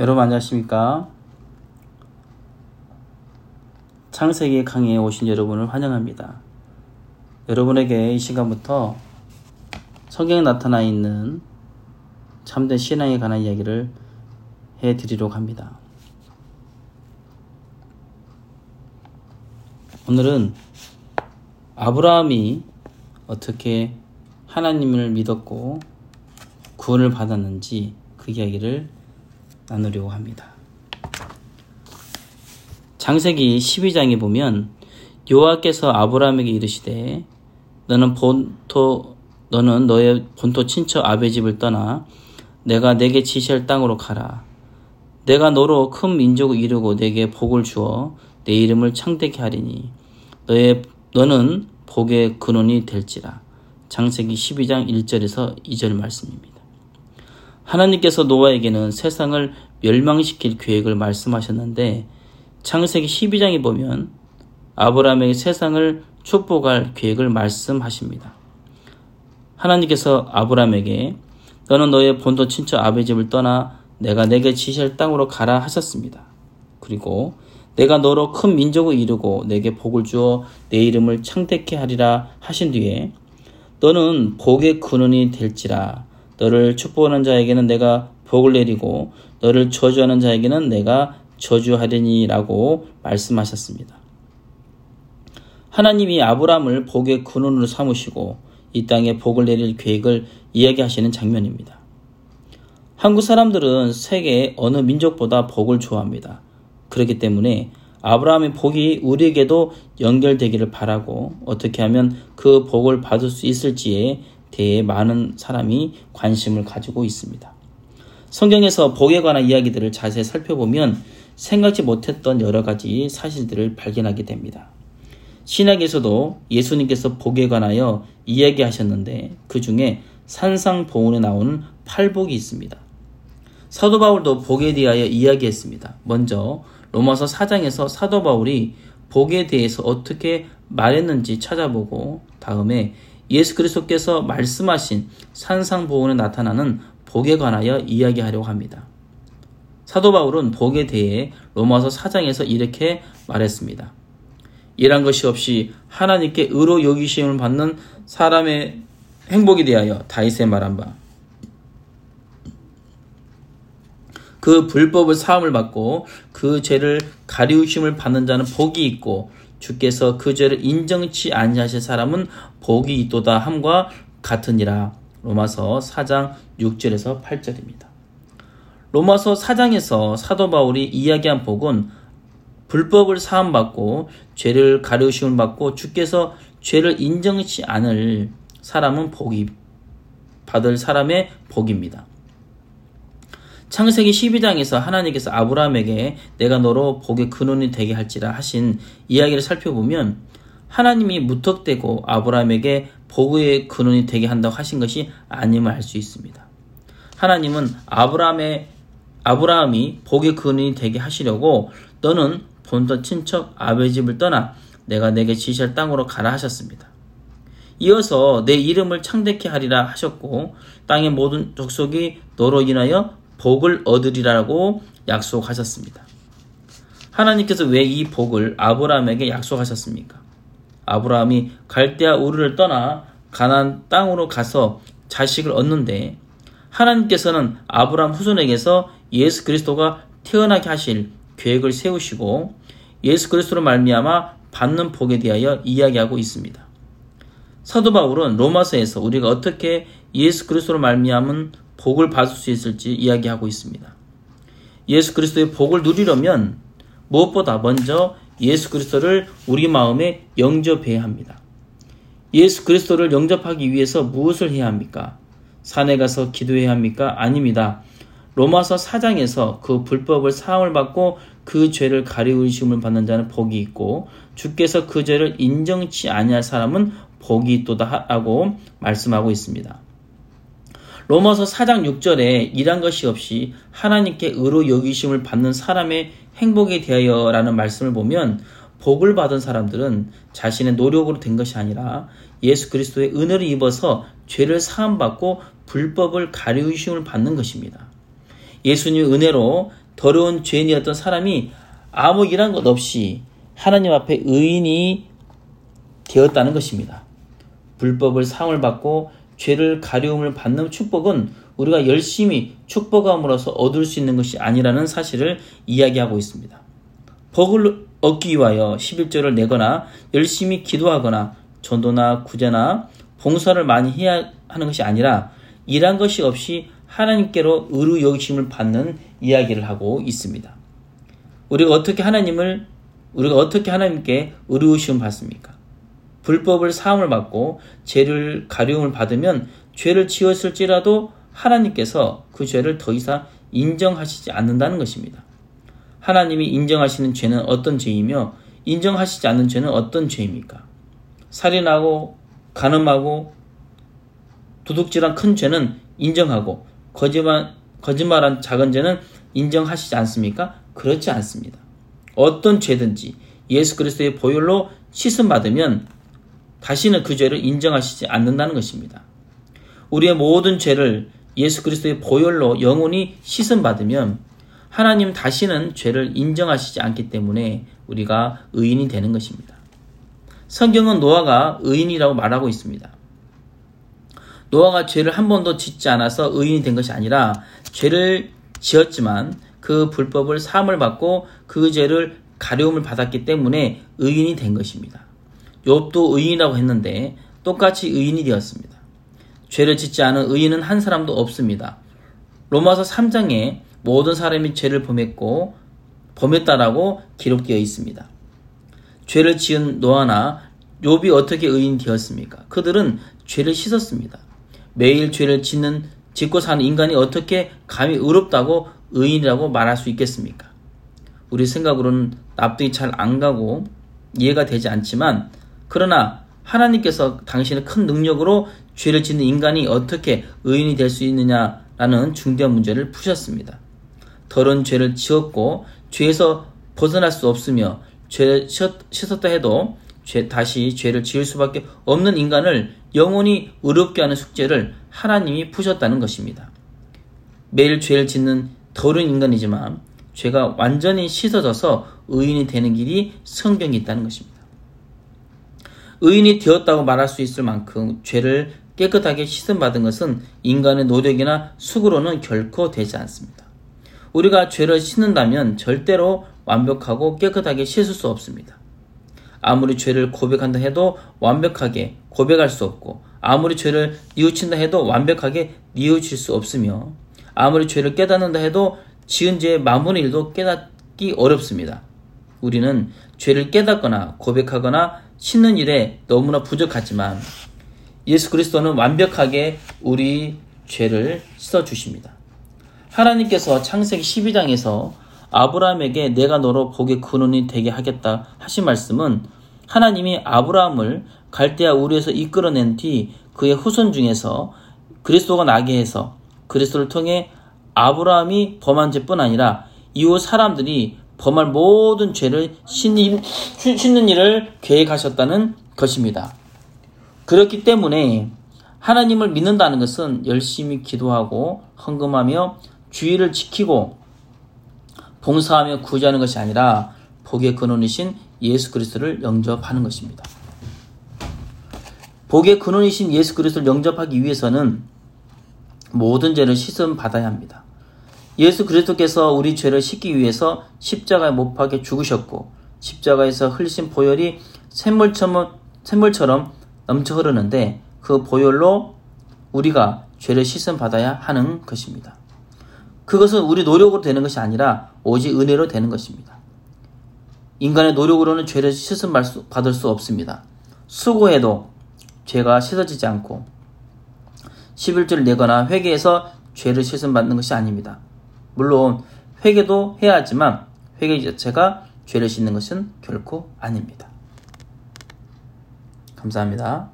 여러분 안녕하십니까? 창세기 강의에 오신 여러분을 환영합니다. 여러분에게 이 시간부터 성경에 나타나 있는 참된 신앙에 관한 이야기를 해 드리려고 합니다. 오늘은 아브라함이 어떻게 하나님을 믿었고 구원을 받았는지 그 이야기를 나누려고 합니다. 장세기 12장에 보면 여호와께서 아브라함에게 이르시되 너는 본토 너는 너의 본토 친척 아베 집을 떠나 내가 내게 지시할 땅으로 가라. 내가 너로 큰 민족을 이루고 내게 복을 주어 내 이름을 창대케 하리니 너의 너는 복의 근원이 될지라. 장세기 12장 1절에서 2절 말씀입니다. 하나님께서 노아에게는 세상을 멸망시킬 계획을 말씀하셨는데 창세기 12장에 보면 아브라함에게 세상을 축복할 계획을 말씀하십니다. 하나님께서 아브라함에게 너는 너의 본토 친척 아베 집을 떠나 내가 내게 지시할 땅으로 가라 하셨습니다. 그리고 내가 너로 큰 민족을 이루고 내게 복을 주어 내 이름을 창대케 하리라 하신 뒤에 너는 복의 근원이 될지라 너를 축복하는 자에게는 내가 복을 내리고 너를 저주하는 자에게는 내가 저주하리니라고 말씀하셨습니다. 하나님이 아브라함을 복의 근원으로 삼으시고 이 땅에 복을 내릴 계획을 이야기하시는 장면입니다. 한국 사람들은 세계 어느 민족보다 복을 좋아합니다. 그렇기 때문에 아브라함의 복이 우리에게도 연결되기를 바라고 어떻게 하면 그 복을 받을 수 있을지에 대해 많은 사람이 관심을 가지고 있습니다. 성경에서 복에 관한 이야기들을 자세히 살펴보면 생각지 못했던 여러 가지 사실들을 발견하게 됩니다. 신학에서도 예수님께서 복에 관하여 이야기하셨는데 그 중에 산상보훈에 나오는 팔복이 있습니다. 사도 바울도 복에 대하여 이야기했습니다. 먼저 로마서 4장에서 사도 바울이 복에 대해서 어떻게 말했는지 찾아보고 다음에 예수 그리스도께서 말씀하신 산상보훈에 나타나는 복에 관하여 이야기하려고 합니다. 사도 바울은 복에 대해 로마서 4장에서 이렇게 말했습니다. 이란 것이 없이 하나님께 의로 여기심을 받는 사람의 행복에 대하여 다윗의 말한 바. 그 불법을 사함을 받고 그 죄를 가리우심을 받는 자는 복이 있고 주께서 그 죄를 인정치 아니하실 사람은 복이 있도다 함과 같으니라. 로마서 4장 6절에서 8절입니다. 로마서 4장에서 사도 바울이 이야기한 복은 불법을 사함받고 죄를 가려우심을 받고 주께서 죄를 인정치 않을 사람은 복이 받을 사람의 복입니다. 창세기 12장에서 하나님께서 아브라함에게 내가 너로 복의 근원이 되게 할지라 하신 이야기를 살펴보면 하나님이 무턱대고 아브라함에게 복의 근원이 되게 한다고 하신 것이 아님을 알 수 있습니다. 하나님은 아브라함의 아브라함이 복의 근원이 되게 하시려고 너는 본토 친척 아베 집을 떠나 내가 내게 지시할 땅으로 가라 하셨습니다. 이어서 내 이름을 창대케 하리라 하셨고 땅의 모든 족속이 너로 인하여 복을 얻으리라고 약속하셨습니다. 하나님께서 왜 이 복을 아브라함에게 약속하셨습니까? 아브라함이 갈대아 우르를 떠나 가난 땅으로 가서 자식을 얻는데 하나님께서는 아브라함 후손에게서 예수 그리스도가 태어나게 하실 계획을 세우시고 예수 그리스도로 말미암아 받는 복에 대하여 이야기하고 있습니다. 사도 바울은 로마서에서 우리가 어떻게 예수 그리스도로 말미암은 복을 받을 수 있을지 이야기하고 있습니다. 예수 그리스도의 복을 누리려면 무엇보다 먼저 예수 그리스도를 우리 마음에 영접해야 합니다. 예수 그리스도를 영접하기 위해서 무엇을 해야 합니까? 산에 가서 기도해야 합니까? 아닙니다. 로마서 4장에서 그 불법을 사함을 받고 그 죄를 가리우심을 받는 자는 복이 있고 주께서 그 죄를 인정치 아니할 사람은 복이 있도다 하고 말씀하고 있습니다. 로마서 4장 6절에 일한 것이 없이 하나님께 의로 여기심을 받는 사람의 행복에 대하여라는 말씀을 보면 복을 받은 사람들은 자신의 노력으로 된 것이 아니라 예수 그리스도의 은혜를 입어서 죄를 사함받고 불법을 가리우심을 받는 것입니다. 예수님의 은혜로 더러운 죄인이었던 사람이 아무 일한 것 없이 하나님 앞에 의인이 되었다는 것입니다. 불법을 상을 받고 죄를 가려움을 받는 축복은 우리가 열심히 축복함으로써 얻을 수 있는 것이 아니라는 사실을 이야기하고 있습니다. 복을 얻기 위하여 11절을 내거나 열심히 기도하거나 전도나 구제나 봉사를 많이 해야 하는 것이 아니라 일한 것이 없이 하나님께로 의루 여기심을 받는 이야기를 하고 있습니다. 우리가 어떻게 하나님을 우리가 어떻게 하나님께 의루심을 받습니까? 불법을 사함을 받고 죄를 가려움을 받으면 죄를 지었을지라도 하나님께서 그 죄를 더 이상 인정하시지 않는다는 것입니다. 하나님이 인정하시는 죄는 어떤 죄이며 인정하시지 않는 죄는 어떤 죄입니까? 살인하고 간음하고 도둑질한 큰 죄는 인정하고 거짓말 거짓말한 작은 죄는 인정하시지 않습니까? 그렇지 않습니다. 어떤 죄든지 예수 그리스도의 보혈로 씻음 받으면 다시는 그 죄를 인정하시지 않는다는 것입니다. 우리의 모든 죄를 예수 그리스도의 보혈로 영원히 씻음 받으면 하나님 다시는 죄를 인정하시지 않기 때문에 우리가 의인이 되는 것입니다. 성경은 노아가 의인이라고 말하고 있습니다. 노아가 죄를 한 번도 짓지 않아서 의인이 된 것이 아니라 죄를 지었지만 그 불법을 사함을 받고 그 죄를 가려움을 받았기 때문에 의인이 된 것입니다. 욥도 의인이라고 했는데 똑같이 의인이 되었습니다. 죄를 짓지 않은 의인은 한 사람도 없습니다. 로마서 3장에 모든 사람이 죄를 범했고 범했다라고 기록되어 있습니다. 죄를 지은 노아나 욥이 어떻게 의인 되었습니까? 그들은 죄를 씻었습니다. 매일 죄를 짓는 짓고 사는 인간이 어떻게 감히 의롭다고 의인이라고 말할 수 있겠습니까? 우리 생각으로는 납득이 잘 안 가고 이해가 되지 않지만 그러나 하나님께서 당신의 큰 능력으로 죄를 짓는 인간이 어떻게 의인이 될 수 있느냐라는 중대한 문제를 푸셨습니다. 더러운 죄를 지었고 죄에서 벗어날 수 없으며 죄를 씻었다 해도 죄, 다시 죄를 지을 수밖에 없는 인간을 영원히 의롭게 하는 숙제를 하나님이 푸셨다는 것입니다. 매일 죄를 짓는 더러운 인간이지만 죄가 완전히 씻어져서 의인이 되는 길이 성경에 있다는 것입니다. 의인이 되었다고 말할 수 있을 만큼 죄를 깨끗하게 씻음받은 것은 인간의 노력이나 수고로는 결코 되지 않습니다. 우리가 죄를 씻는다면 절대로 완벽하고 깨끗하게 씻을 수 없습니다. 아무리 죄를 고백한다 해도 완벽하게 고백할 수 없고 아무리 죄를 뉘우친다 해도 완벽하게 뉘우칠 수 없으며 아무리 죄를 깨닫는다 해도 지은 죄의 마무리 일도 깨닫기 어렵습니다. 우리는 죄를 깨닫거나 고백하거나 씻는 일에 너무나 부족하지만 예수 그리스도는 완벽하게 우리 죄를 씻어 주십니다. 하나님께서 창세기 12장에서 아브라함에게 내가 너로 복의 근원이 되게 하겠다 하신 말씀은 하나님이 아브라함을 갈대아 우리에서 이끌어낸 뒤 그의 후손 중에서 그리스도가 나게 해서 그리스도를 통해 아브라함이 범한 죄뿐 아니라 이후 사람들이 범할 모든 죄를 씻는 일을 계획하셨다는 것입니다. 그렇기 때문에 하나님을 믿는다는 것은 열심히 기도하고 헌금하며 주의를 지키고 봉사하며 구제하는 것이 아니라 복의 근원이신 예수 그리스도를 영접하는 것입니다. 복의 근원이신 예수 그리스도를 영접하기 위해서는 모든 죄를 씻음 받아야 합니다. 예수 그리스도께서 우리 죄를 씻기 위해서 십자가에 못 박혀 죽으셨고 십자가에서 흘리신 보혈이 샘물처럼, 샘물처럼 넘쳐 흐르는데 그 보혈로 우리가 죄를 씻음 받아야 하는 것입니다. 그것은 우리 노력으로 되는 것이 아니라 오직 은혜로 되는 것입니다. 인간의 노력으로는 죄를 씻음 받을 수 없습니다. 수고해도 죄가 씻어지지 않고 11조를 내거나 회개해서 죄를 씻음 받는 것이 아닙니다. 물론 회개도 해야 하지만 회개 자체가 죄를 씻는 것은 결코 아닙니다. 감사합니다.